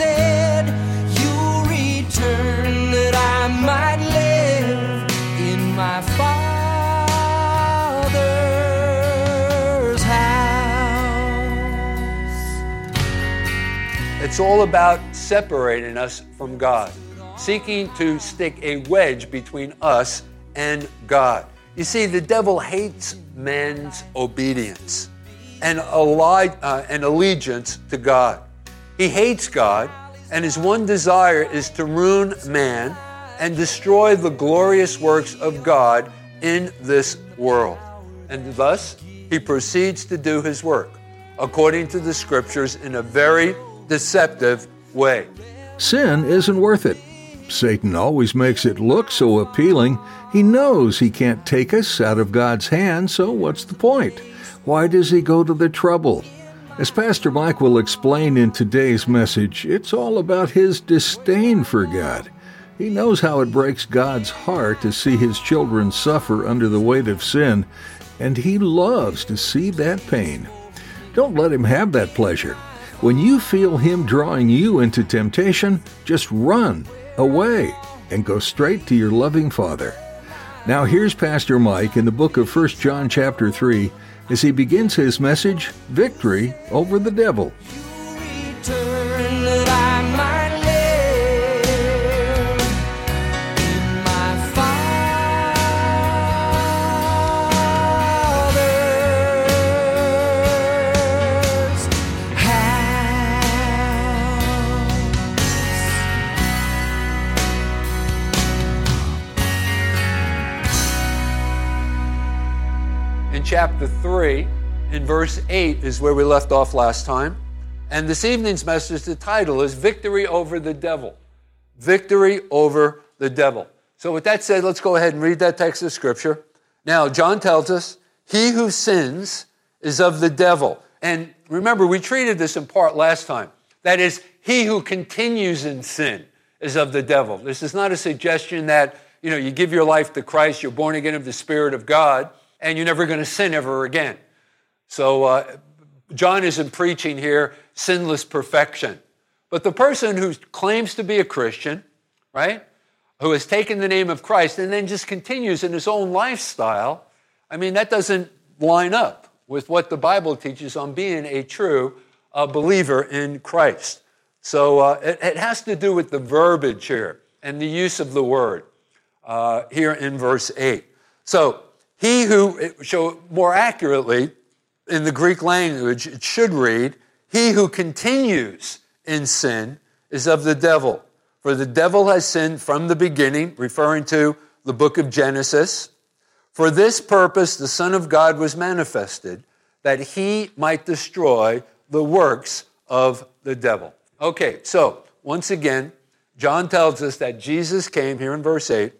said. You'll return that I might live in my Father's house. It's all about separating us from God, seeking to stick a wedge between us and God. You see, the devil hates man's obedience and, alli- uh, and allegiance to God. He hates God, and his one desire is to ruin man and destroy the glorious works of God in this world. And thus, he proceeds to do his work according to the scriptures in a very deceptive way. Sin isn't worth it. Satan always makes it look so appealing. He knows he can't take us out of God's hand, so what's the point? Why does he go to the trouble? As Pastor Mike will explain in today's message, it's all about his disdain for God. He knows how it breaks God's heart to see his children suffer under the weight of sin, and he loves to see that pain. Don't let him have that pleasure. When you feel him drawing you into temptation, just run away and go straight to your loving Father. Now here's Pastor Mike in the book of 1 John chapter 3 as he begins his message, Victory over the Devil. In chapter 3, in verse 8, is where we left off last time. And this evening's message, the title is Victory Over the Devil. Victory over the devil. So, with that said, let's go ahead and read that text of scripture. Now, John tells us, He who sins is of the devil. And remember, we treated this in part last time. That is, he who continues in sin is of the devil. This is not a suggestion that, you know, you give your life to Christ, you're born again of the Spirit of God, and you're never going to sin ever again. So, uh, John isn't preaching here sinless perfection. But the person who claims to be a Christian, right, who has taken the name of Christ and then just continues in his own lifestyle, I mean, that doesn't line up with what the Bible teaches on being a true uh, believer in Christ. So uh, it, it, has to do with the verbiage here and the use of the word uh, here in verse 8. So he who, so more accurately, in the Greek language, it should read, He who continues in sin is of the devil. For the devil has sinned from the beginning, referring to the book of Genesis. For this purpose, the Son of God was manifested, that he might destroy the works of the devil. Okay, so once again, John tells us that Jesus came here in verse 8.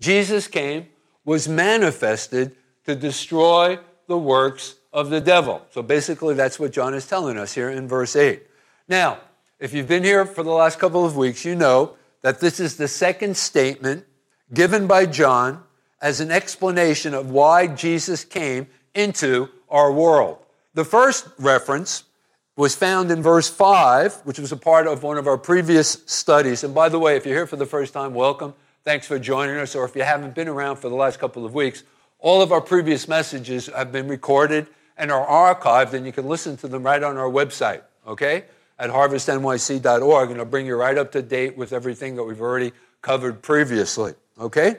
Jesus came, was manifested to destroy the works of the devil. So basically, that's what John is telling us here in verse 8. Now, if you've been here for the last couple of weeks, you know that this is the second statement given by John as an explanation of why Jesus came into our world. The first reference was found in verse 5, which was a part of one of our previous studies. And by the way, if you're here for the first time, welcome. Thanks for joining us. Or if you haven't been around for the last couple of weeks, all of our previous messages have been recorded and are archived, and you can listen to them right on our website, okay? At harvestnyc.org, and it'll bring you right up to date with everything that we've already covered previously, okay?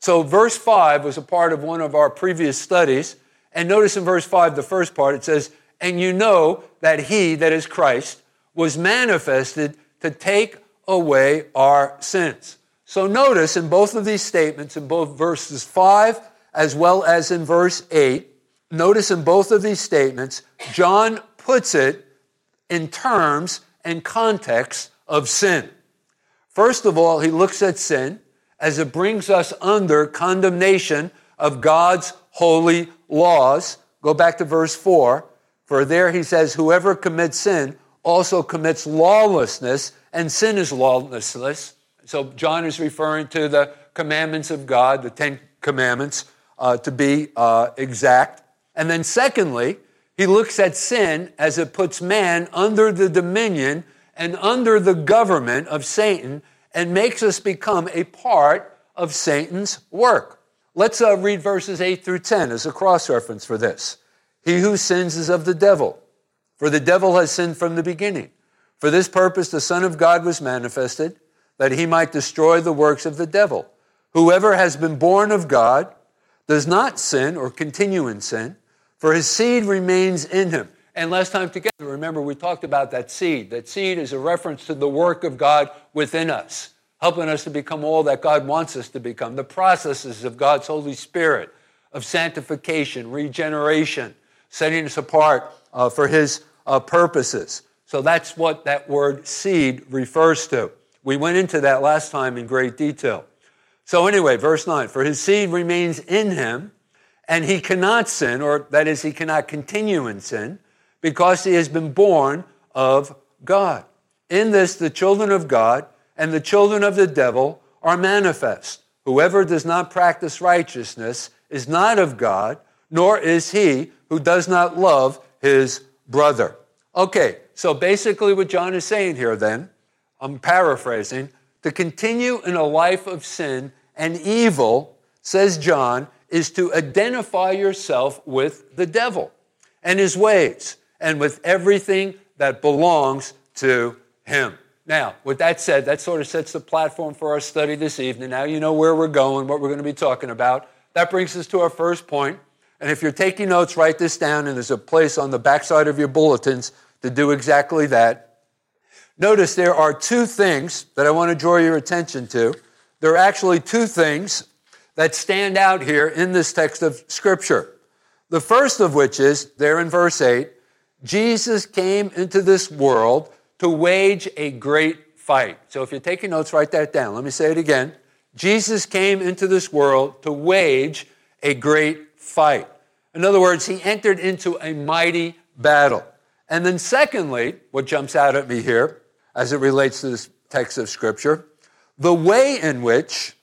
So, verse 5 was a part of one of our previous studies. And notice in verse 5, the first part, it says, And you know that he, that is Christ, was manifested to take away our sins. So, notice in both of these statements, in both verses 5 as well as in verse 8, notice in both of these statements, John puts it in terms and context of sin. First of all, he looks at sin as it brings us under condemnation of God's holy laws. Go back to verse 4. For there he says, Whoever commits sin also commits lawlessness, and sin is lawlessness. So John is referring to the commandments of God, the Ten Commandments, uh, to be uh, exact. And then, secondly, he looks at sin as it puts man under the dominion and under the government of Satan and makes us become a part of Satan's work. Let's uh, read verses 8 through 10 as a cross reference for this. He who sins is of the devil, for the devil has sinned from the beginning. For this purpose, the Son of God was manifested, that he might destroy the works of the devil. Whoever has been born of God does not sin or continue in sin, for his seed remains in him. And last time together, remember, we talked about that seed. That seed is a reference to the work of God within us, helping us to become all that God wants us to become, the processes of God's Holy Spirit, of sanctification, regeneration, setting us apart uh, for his uh, purposes. So that's what that word seed refers to. We went into that last time in great detail. So, anyway, verse 9 For his seed remains in him, and he cannot sin, or that is, he cannot continue in sin, because he has been born of God. In this, the children of God and the children of the devil are manifest. Whoever does not practice righteousness is not of God, nor is he who does not love his brother. Okay, so basically, what John is saying here then, I'm paraphrasing, to continue in a life of sin and evil, says John, is to identify yourself with the devil and his ways and with everything that belongs to him. Now, with that said, that sort of sets the platform for our study this evening. Now you know where we're going, what we're going to be talking about. That brings us to our first point. And if you're taking notes, write this down, and there's a place on the backside of your bulletins to do exactly that. Notice there are two things that I want to draw your attention to. There are actually two things that stand out here in this text of Scripture. The first of which is there in verse 8 Jesus came into this world to wage a great fight. So if you're taking notes, write that down. Let me say it again. Jesus came into this world to wage a great fight. In other words, he entered into a mighty battle. And then, secondly, what jumps out at me here as it relates to this text of Scripture, the way in which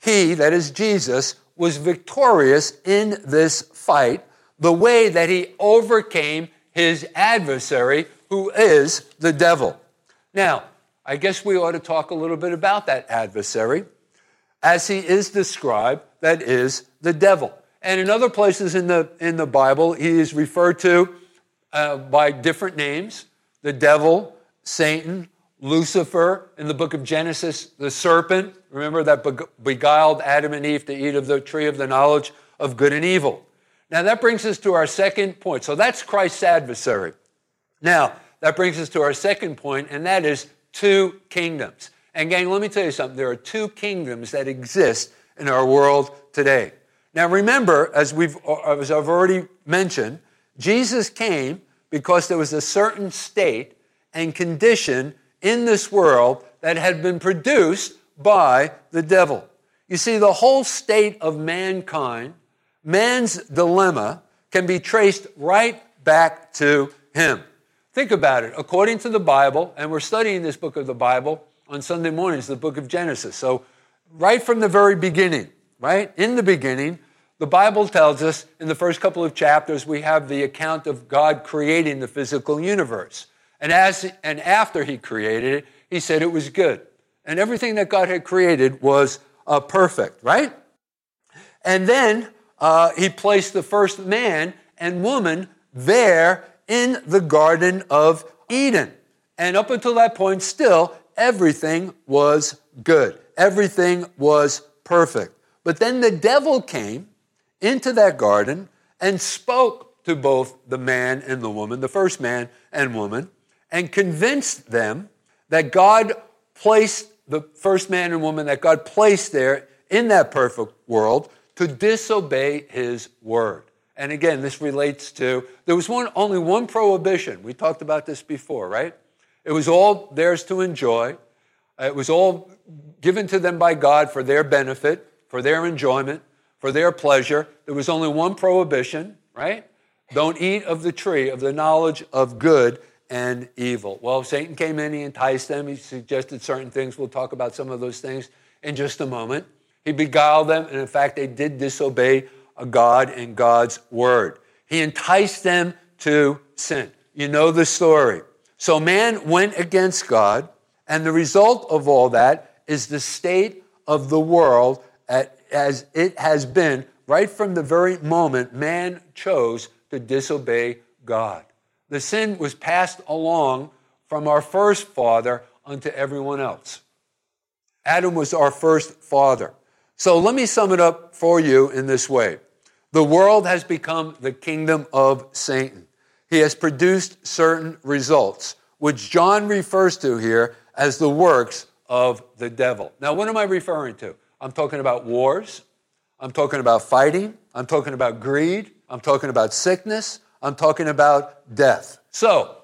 he, that is Jesus, was victorious in this fight, the way that he overcame his adversary, who is the devil. Now, I guess we ought to talk a little bit about that adversary. As he is described, that is the devil. And in other places in the, in the Bible, he is referred to uh, by different names the devil, Satan, Lucifer, in the book of Genesis, the serpent. Remember that beguiled Adam and Eve to eat of the tree of the knowledge of good and evil. Now that brings us to our second point. So that's Christ's adversary. Now, that brings us to our second point, and that is two kingdoms. And, gang, let me tell you something. There are two kingdoms that exist in our world today. Now, remember, as, we've, as I've already mentioned, Jesus came because there was a certain state and condition in this world that had been produced by the devil. You see, the whole state of mankind, man's dilemma, can be traced right back to him. Think about it. According to the Bible, and we're studying this book of the Bible on Sunday mornings, the book of Genesis. So, right from the very beginning, right? In the beginning, the Bible tells us in the first couple of chapters, we have the account of God creating the physical universe. And as and after he created it, he said it was good. And everything that God had created was uh, perfect, right? And then uh, he placed the first man and woman there in the Garden of Eden. And up until that point, still, everything was good. Everything was perfect. But then the devil came into that garden and spoke to both the man and the woman, the first man and woman, and convinced them that God placed the first man and woman that God placed there in that perfect world to disobey his word. And again, this relates to there was one only one prohibition. We talked about this before, right? It was all theirs to enjoy. It was all given to them by God for their benefit, for their enjoyment, for their pleasure. There was only one prohibition, right? Don't eat of the tree of the knowledge of good and evil. Well, Satan came in, he enticed them, he suggested certain things. We'll talk about some of those things in just a moment. He beguiled them, and in fact, they did disobey God and God's word. He enticed them to sin. You know the story. So man went against God, and the result of all that is the state of the world as it has been right from the very moment man chose to disobey God. The sin was passed along from our first father unto everyone else. Adam was our first father. So let me sum it up for you in this way The world has become the kingdom of Satan. He has produced certain results, which John refers to here as the works of the devil. Now, what am I referring to? I'm talking about wars, I'm talking about fighting, I'm talking about greed, I'm talking about sickness, I'm talking about death. So,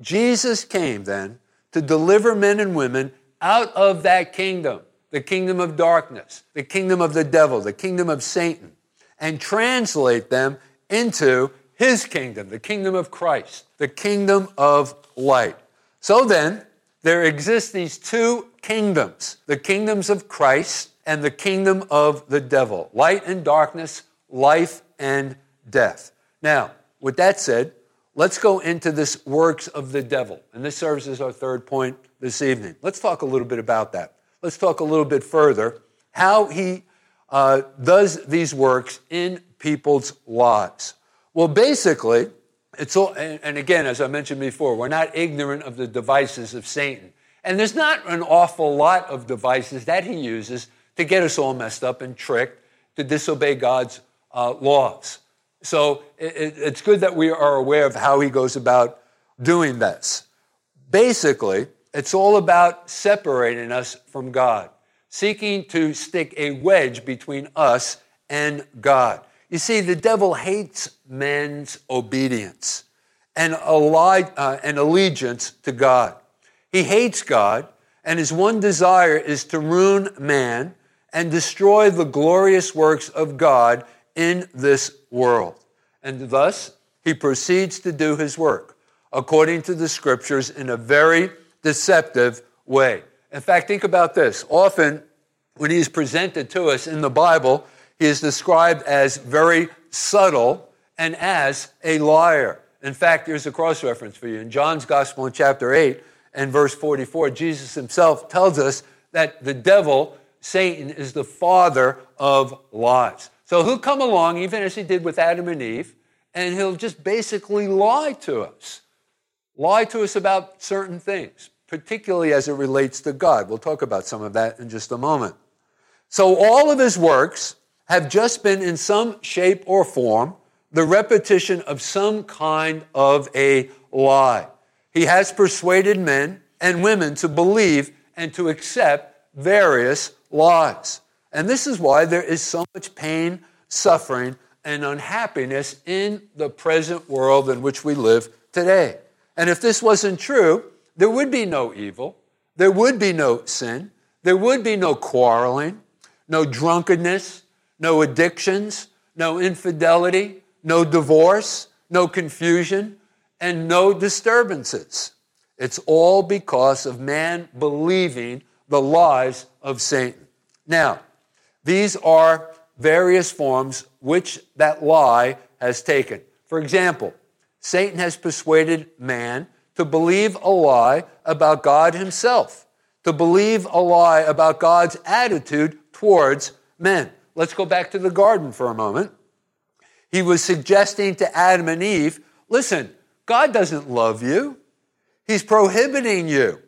Jesus came then to deliver men and women out of that kingdom, the kingdom of darkness, the kingdom of the devil, the kingdom of Satan, and translate them into his kingdom, the kingdom of Christ, the kingdom of light. So then, there exist these two kingdoms the kingdoms of Christ and the kingdom of the devil light and darkness, life and death. Now, with that said, let's go into this works of the devil. And this serves as our third point this evening. Let's talk a little bit about that. Let's talk a little bit further how he uh, does these works in people's lives. Well, basically, it's all, and, again, as I mentioned before, we're not ignorant of the devices of Satan. And there's not an awful lot of devices that he uses to get us all messed up and tricked to disobey God's uh, laws. So it, it's good that we are aware of how he goes about doing this. Basically, it's all about separating us from God, seeking to stick a wedge between us and God. You see, the devil hates men's obedience and, uh, and allegiance to God. He hates God, and his one desire is to ruin man and destroy the glorious works of God in this world. And thus, he proceeds to do his work according to the scriptures in a very deceptive way. In fact, think about this. Often, when he's presented to us in the Bible, he is described as very subtle and as a liar. In fact, here's a cross reference for you. In John's Gospel in chapter 8 and verse 44, Jesus himself tells us that the devil, Satan, is the father of lies. So he'll come along, even as he did with Adam and Eve, and he'll just basically lie to us. Lie to us about certain things, particularly as it relates to God. We'll talk about some of that in just a moment. So all of his works have just been in some shape or form the repetition of some kind of a lie. He has persuaded men and women to believe and to accept various lies. And this is why there is so much pain, suffering, and unhappiness in the present world in which we live today. And if this wasn't true, there would be no evil, there would be no sin, there would be no quarreling, no drunkenness, no addictions, no infidelity, no divorce, no confusion, and no disturbances. It's all because of man believing the lies of Satan. Now, these are various forms which that lie has taken. For example, Satan has persuaded man to believe a lie about God himself, to believe a lie about God's attitude towards men. Let's go back to the garden for a moment. He was suggesting to Adam and Eve listen, God doesn't love you, He's prohibiting you.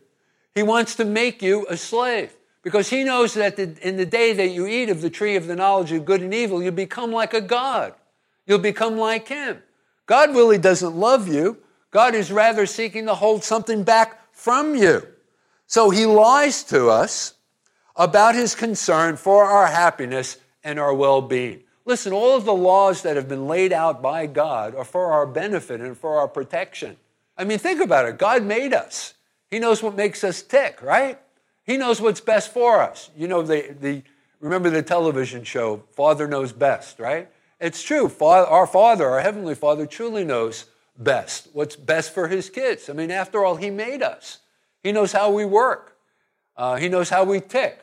He wants to make you a slave because he knows that in the day that you eat of the tree of the knowledge of good and evil, you become like a God. You'll become like him. God really doesn't love you. God is rather seeking to hold something back from you. So he lies to us about his concern for our happiness and our well being. Listen, all of the laws that have been laid out by God are for our benefit and for our protection. I mean, think about it. God made us. He knows what makes us tick, right? He knows what's best for us. You know, the, the remember the television show, Father Knows Best, right? It's true. Father, our Father, our Heavenly Father, truly knows best, what's best for His kids. I mean, after all, He made us. He knows how we work. Uh, he knows how we tick,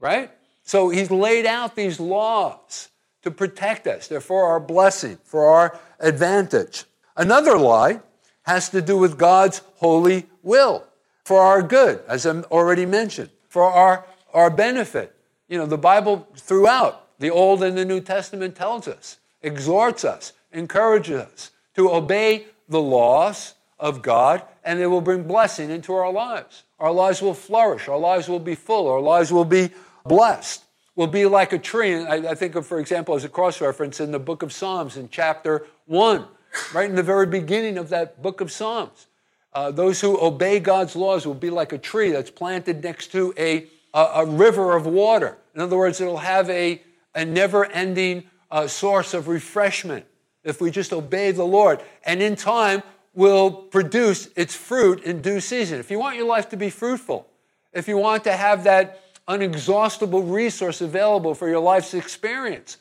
right? So He's laid out these laws to protect us. They're for our blessing, for our advantage. Another lie has to do with God's holy will for our good, as I already mentioned, for our, our benefit. You know, the Bible throughout the Old and the New Testament tells us, exhorts us, encourages us to obey the laws of God, and they will bring blessing into our lives. Our lives will flourish, our lives will be full, our lives will be blessed. We'll be like a tree. And I, I think of, for example, as a cross reference in the book of Psalms in chapter 1, right in the very beginning of that book of Psalms. Uh, those who obey God's laws will be like a tree that's planted next to a, a, a river of water. In other words, it'll have a, a never ending uh, source of refreshment if we just obey the Lord. And in time, will produce its fruit in due season. If you want your life to be fruitful, if you want to have that unexhaustible resource available for your life's experience,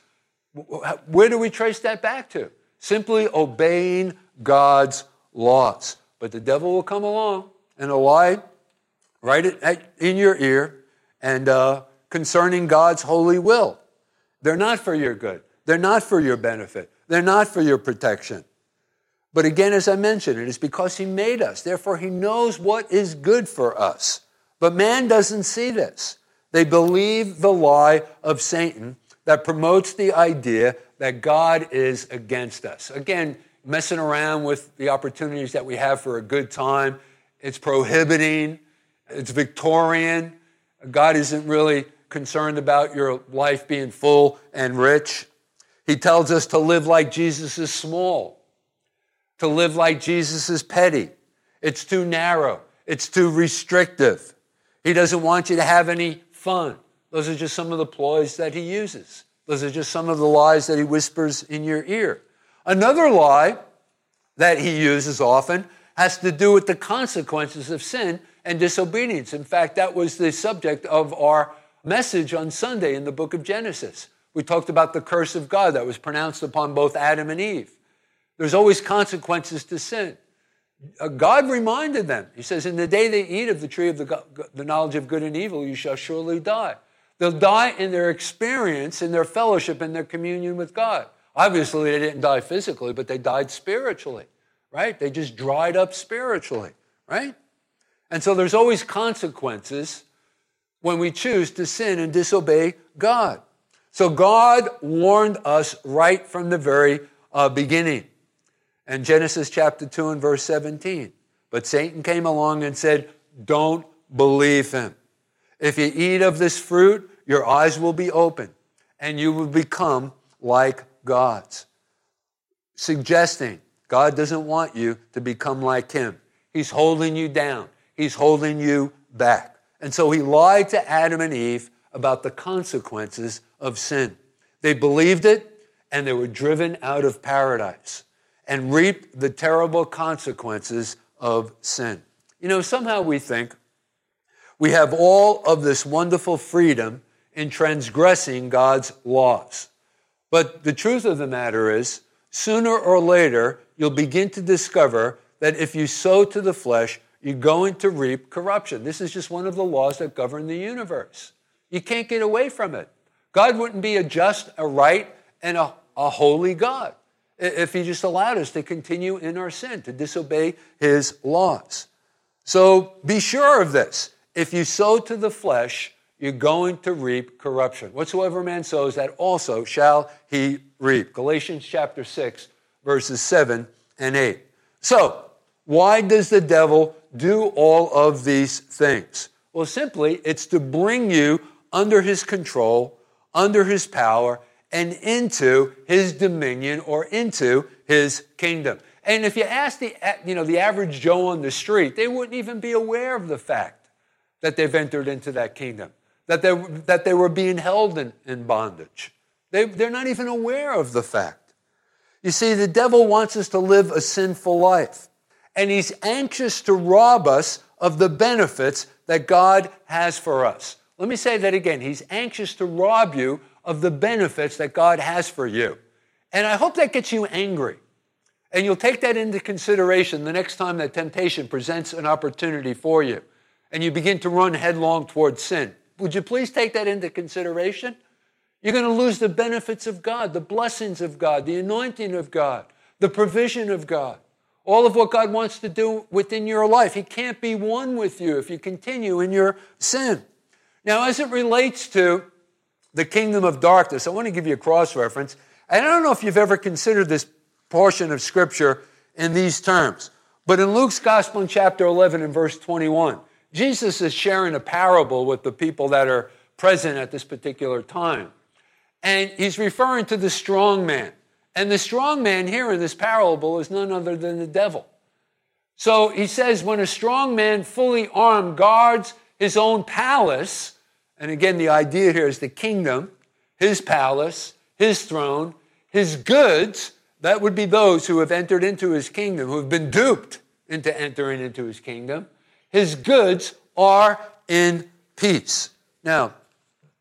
where do we trace that back to? Simply obeying God's laws. But the devil will come along and a lie right in your ear and uh, concerning God's holy will. They're not for your good. They're not for your benefit. They're not for your protection. But again, as I mentioned, it is because He made us. Therefore, He knows what is good for us. But man doesn't see this. They believe the lie of Satan that promotes the idea that God is against us. Again, messing around with the opportunities that we have for a good time. It's prohibiting, it's Victorian. God isn't really concerned about your life being full and rich. He tells us to live like Jesus is small. To live like Jesus is petty. It's too narrow. It's too restrictive. He doesn't want you to have any fun. Those are just some of the ploys that he uses. Those are just some of the lies that he whispers in your ear. Another lie that he uses often has to do with the consequences of sin and disobedience. In fact, that was the subject of our message on Sunday in the book of Genesis. We talked about the curse of God that was pronounced upon both Adam and Eve. There's always consequences to sin. Uh, God reminded them. He says, In the day they eat of the tree of the, the knowledge of good and evil, you shall surely die. They'll die in their experience, in their fellowship, in their communion with God. Obviously, they didn't die physically, but they died spiritually, right? They just dried up spiritually, right? And so there's always consequences when we choose to sin and disobey God. So God warned us right from the very uh, beginning and Genesis chapter 2 and verse 17. But Satan came along and said, Don't believe him. If you eat of this fruit, your eyes will be open and you will become like gods. Suggesting God doesn't want you to become like him. He's holding you down, he's holding you back. And so he lied to Adam and Eve about the consequences of sin. They believed it and they were driven out of paradise and reap the terrible consequences of sin. You know, somehow we think we have all of this wonderful freedom in transgressing God's laws. But the truth of the matter is, sooner or later, you'll begin to discover that if you sow to the flesh, you're going to reap corruption. This is just one of the laws that govern the universe. You can't get away from it. God wouldn't be a just, a right, and a, a holy God if he just allowed us to continue in our sin, to disobey his laws. So be sure of this. If you sow to the flesh, you're going to reap corruption. Whatsoever man sows, that also shall he reap. Galatians chapter 6, verses 7 and 8. So, why does the devil do all of these things? Well, simply, it's to bring you under his control, under his power, and into his dominion or into his kingdom. And if you ask the, you know, the average Joe on the street, they wouldn't even be aware of the fact that they've entered into that kingdom, that they, that they were being held in, in bondage. They, they're not even aware of the fact. You see, the devil wants us to live a sinful life, and he's anxious to rob us of the benefits that God has for us. Let me say that again. He's anxious to rob you of the benefits that God has for you. And I hope that gets you angry. And you'll take that into consideration the next time that temptation presents an opportunity for you and you begin to run headlong towards sin. Would you please take that into consideration? You're going to lose the benefits of God, the blessings of God, the anointing of God, the provision of God, all of what God wants to do within your life. He can't be one with you if you continue in your sin. Now, as it relates to the kingdom of darkness, I want to give you a cross reference. And I don't know if you've ever considered this portion of Scripture in these terms, but in Luke's Gospel in chapter 11 and verse 21, Jesus is sharing a parable with the people that are present at this particular time. And he's referring to the strong man. And the strong man here in this parable is none other than the devil. So he says, when a strong man fully armed guards his own palace, and again, the idea here is the kingdom, his palace, his throne, his goods, that would be those who have entered into his kingdom, who have been duped into entering into his kingdom. His goods are in peace. Now,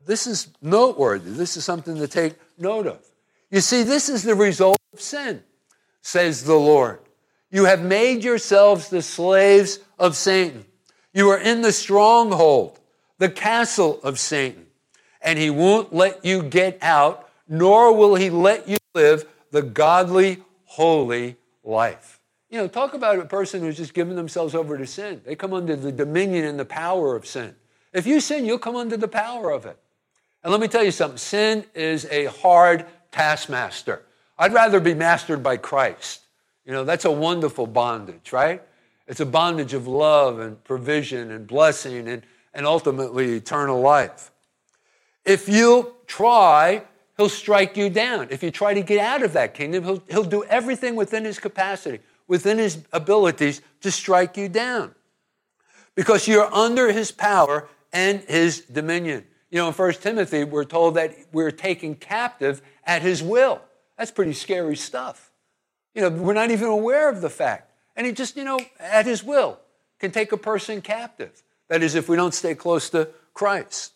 this is noteworthy. This is something to take note of. You see, this is the result of sin, says the Lord. You have made yourselves the slaves of Satan. You are in the stronghold, the castle of Satan, and he won't let you get out, nor will he let you live the godly, holy life. You know, talk about a person who's just given themselves over to sin. They come under the dominion and the power of sin. If you sin, you'll come under the power of it. And let me tell you something sin is a hard taskmaster. I'd rather be mastered by Christ. You know, that's a wonderful bondage, right? It's a bondage of love and provision and blessing and, and ultimately eternal life. If you try, he'll strike you down. If you try to get out of that kingdom, he'll, he'll do everything within his capacity, within his abilities to strike you down. Because you're under his power and his dominion. You know, in 1 Timothy, we're told that we're taken captive at his will. That's pretty scary stuff. You know, we're not even aware of the fact. And he just, you know, at his will can take a person captive. That is, if we don't stay close to Christ.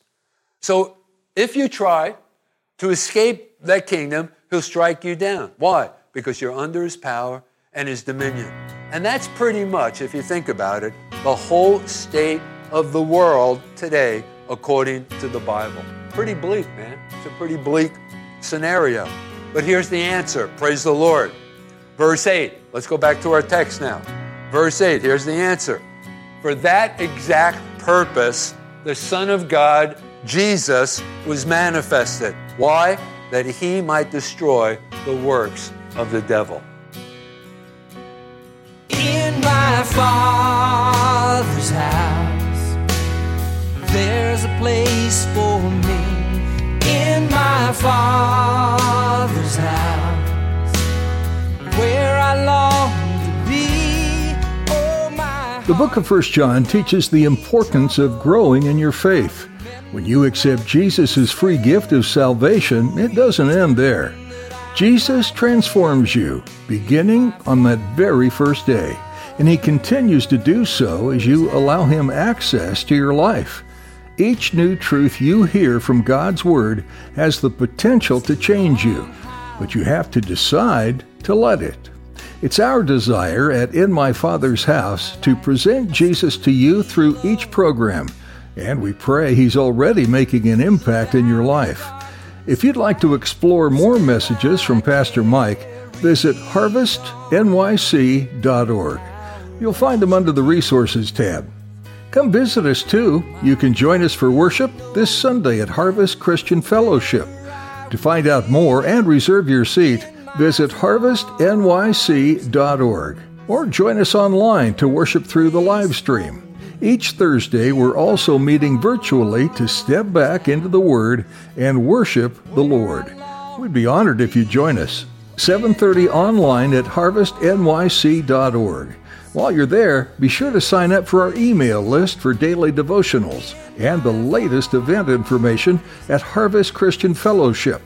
So if you try to escape that kingdom, he'll strike you down. Why? Because you're under his power and his dominion. And that's pretty much, if you think about it, the whole state of the world today according to the Bible. Pretty bleak, man. It's a pretty bleak scenario. But here's the answer. Praise the Lord. Verse 8. Let's go back to our text now. Verse 8. Here's the answer. For that exact purpose, the Son of God, Jesus, was manifested. Why? That he might destroy the works of the devil. My Father's house, there's a place for me. In my Father's house, where I long to be. Oh, my The book of 1 John teaches the importance of growing in your faith. When you accept Jesus' free gift of salvation, it doesn't end there. Jesus transforms you, beginning on that very first day, and he continues to do so as you allow him access to your life. Each new truth you hear from God's Word has the potential to change you, but you have to decide to let it. It's our desire at In My Father's House to present Jesus to you through each program, and we pray He's already making an impact in your life. If you'd like to explore more messages from Pastor Mike, visit harvestnyc.org. You'll find them under the Resources tab. Come visit us too. You can join us for worship this Sunday at Harvest Christian Fellowship. To find out more and reserve your seat, visit harvestnyc.org or join us online to worship through the live stream. Each Thursday, we're also meeting virtually to step back into the Word and worship the Lord. We'd be honored if you join us. 7:30 online at harvestnyc.org. While you're there, be sure to sign up for our email list for daily devotionals and the latest event information at Harvest Christian Fellowship.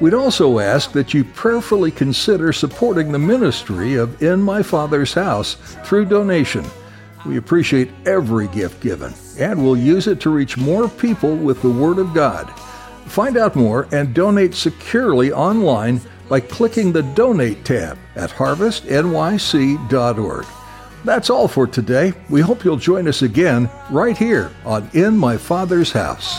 We'd also ask that you prayerfully consider supporting the ministry of In My Father's House through donation. We appreciate every gift given, and we'll use it to reach more people with the Word of God. Find out more and donate securely online by clicking the Donate tab at harvestnyc.org. That's all for today. We hope you'll join us again right here on In My Father's House.